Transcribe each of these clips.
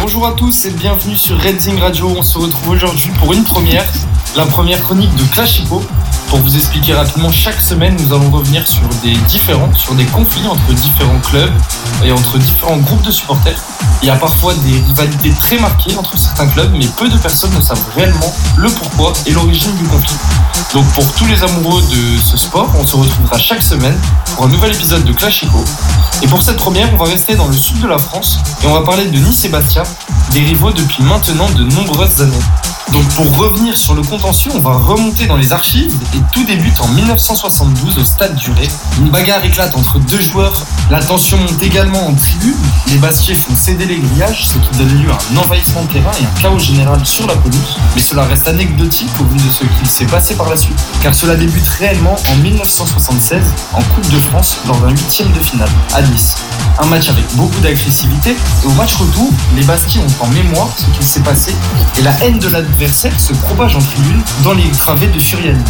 Bonjour à tous et bienvenue sur Redzing Radio. On se retrouve aujourd'hui pour une première, la première chronique de Classico. Pour vous expliquer rapidement, chaque semaine, nous allons revenir sur des différents, sur des conflits entre différents clubs et entre différents groupes de supporters. Il y a parfois des rivalités très marquées entre certains clubs, mais peu de personnes ne savent réellement le pourquoi et l'origine du conflit. Donc pour tous les amoureux de ce sport, on se retrouvera chaque semaine pour un nouvel épisode de Classico. Et pour cette première, on va rester dans le sud de la France et on va parler de Nice et Bastia, des rivaux depuis maintenant de nombreuses années. Donc pour revenir sur le contentieux, on va remonter dans les archives et tout débute en 1972 au stade du Ré. Une bagarre éclate entre deux joueurs, la tension monte également en tribune, les Bastiers font céder les grillages, ce qui donne lieu à un envahissement de terrain et un chaos général sur la pelouse. Mais cela reste anecdotique au vu de ce qu'il s'est passé par la suite, car cela débute réellement en 1976 en Coupe de France lors d'un huitième de finale à Nice. Un match avec beaucoup d'agressivité et au match retour, les Bastiers ont en mémoire ce qu'il s'est passé et la haine de se propage en tribune dans les travées de Furiani.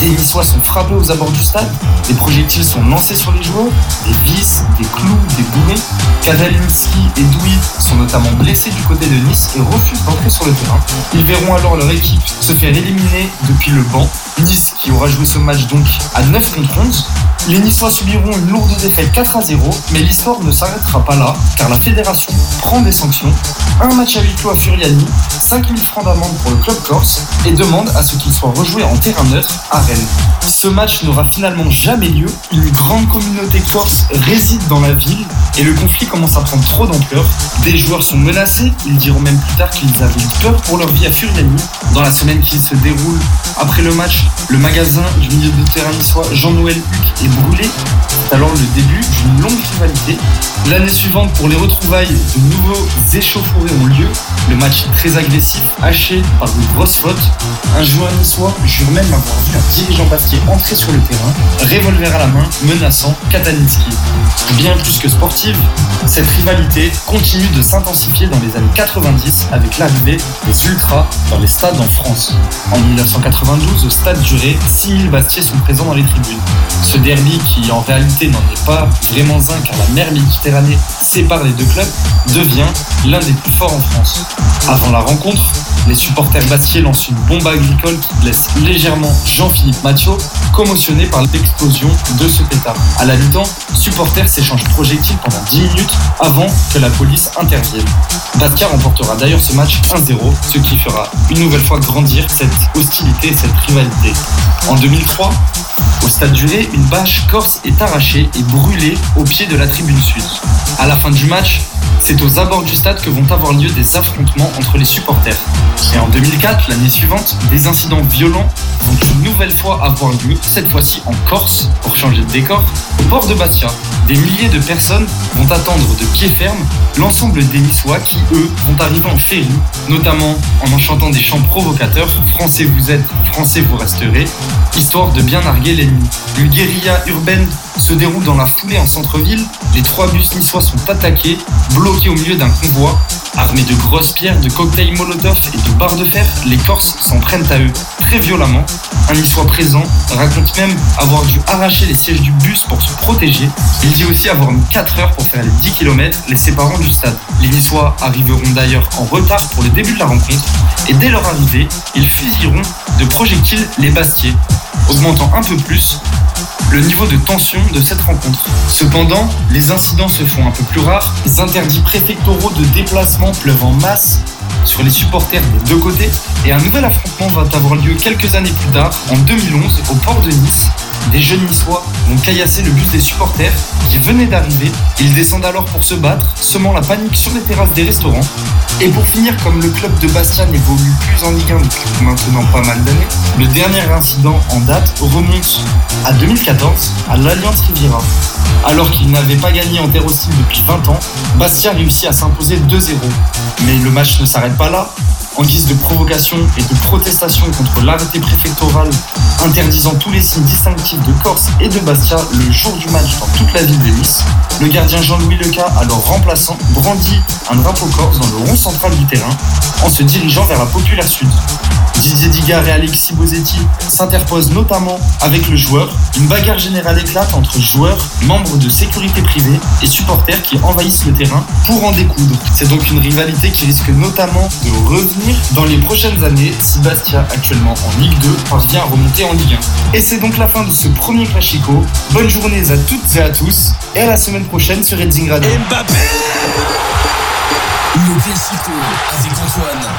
Des Niçois sont frappés aux abords du stade, des projectiles sont lancés sur les joueurs, des vis, des clous, des bourrées. Kadalinski et Douy sont notamment blessés du côté de Nice et refusent d'entrer sur le terrain. Ils verront alors leur équipe se faire éliminer depuis le banc. Nice qui aura joué ce match donc à 9 contre 11. Les Niçois subiront une lourde défaite 4 à 0, mais l'histoire ne s'arrêtera pas là, car la fédération prend des sanctions. Un match à huis clos à Furiani, 5000 francs d'amende pour le club corse, et demande à ce qu'il soit rejoué en terrain neutre à Rennes. Ce match n'aura finalement jamais lieu, une grande communauté corse réside dans la ville, et le conflit commence à prendre trop d'ampleur. Des joueurs sont menacés, ils diront même plus tard qu'ils avaient eu peur pour leur vie à Furiani. Dans la semaine qui se déroule après le match, le magasin du milieu de terrain niçois Jean-Noël Huc est brûlé. C'est alors le début d'une longue rivalité. L'année suivante, pour les retrouvailles, de nouveaux échauffourées ont lieu. Le match très agressif, haché par de grosses fautes. Un joueur niçois jure même avoir vu un dirigeant basket entrer sur le terrain, revolver à la main, menaçant Katalinski. Bien plus que sportive, cette rivalité continue de s'intensifier dans les années 90 avec l'arrivée des Ultras dans les stades en France. En 1992, au stade du Ré, 6000 Bastiers sont présents dans les tribunes. Ce derby, qui en réalité n'en est pas vraiment un car la mer Méditerranée sépare les deux clubs, devient l'un des plus forts en France. Avant la rencontre, les supporters bastiers lancent une bombe agricole qui blesse légèrement Jean-Philippe Mathieu, commotionné par l'explosion de ce pétard. À la mi-temps, supporters s'échangent projectiles pendant 10 minutes avant que la police intervienne. Bastia remportera d'ailleurs ce match 1-0, ce qui fera une nouvelle fois grandir cette hostilité et cette rivalité. En 2003, au stade du Ré, une bâche corse est arrachée et brûlée au pied de la tribune sud. À la fin du match, c'est aux abords du stade que vont avoir lieu des affrontements entre les supporters. Et en 2004, l'année suivante, des incidents violents vont une nouvelle fois avoir lieu, cette fois-ci en Corse, pour changer de décor, au port de Bastia. Des milliers de personnes vont attendre de pied ferme l'ensemble des Niçois qui, eux, vont arriver en féerie, notamment en en chantant des chants provocateurs Français vous êtes, Français vous resterez, histoire de bien narguer l'ennemi. Une guérilla urbaine se déroule dans la foulée en centre-ville. Les trois bus niçois sont attaqués, bloqués au milieu d'un convoi. Armés de grosses pierres, de cocktails Molotov et de barres de fer, les Corses s'en prennent à eux très violemment. Un niçois présent raconte même avoir dû arracher les sièges du bus pour se protéger. Il dit aussi avoir mis 4 heures pour faire les 10 km les séparant du stade. Les Niçois arriveront d'ailleurs en retard pour le début de la rencontre et dès leur arrivée, ils fusilleront de projectiles les Bastiers, augmentant un peu plus le niveau de tension de cette rencontre. Cependant, les incidents se font un peu plus rares, les interdits préfectoraux de déplacement pleuvent en masse sur les supporters des deux côtés, et un nouvel affrontement va avoir lieu quelques années plus tard, en 2011, au port de Nice. Des jeunes niçois vont caillasser le bus des supporters qui venaient d'arriver. Ils descendent alors pour se battre, semant la panique sur les terrasses des restaurants. Et pour finir, comme le club de Bastia n'évolue plus en Ligue 1 depuis maintenant pas mal d'années, le dernier incident en date remonte à 2014 à l'Alliance Riviera. Alors qu'il n'avait pas gagné en terre hostile depuis 20 ans, Bastia réussit à s'imposer 2-0. Mais le match ne s'arrête pas là. En guise de provocation et de protestation contre l'arrêté préfectoral interdisant tous les signes distinctifs de Corse et de Bastia le jour du match dans toute la ville de Nice, le gardien Jean-Louis Leca, alors remplaçant, brandit un drapeau corse dans le rond central du terrain en se dirigeant vers la populaire sud. Didier Digard et Alexis Bosetti s'interposent notamment avec le joueur. Une bagarre générale éclate entre joueurs, membres de sécurité privée et supporters qui envahissent le terrain pour en découdre. C'est donc une rivalité qui risque notamment de revenir dans les prochaines années si Bastia, actuellement en Ligue 2, parvient à remonter en Ligue 1. Et c'est donc la fin de ce premier Classico. Bonne journée à toutes et à tous et à la semaine prochaine sur Redzing Radio. Le Classico avec Antoine.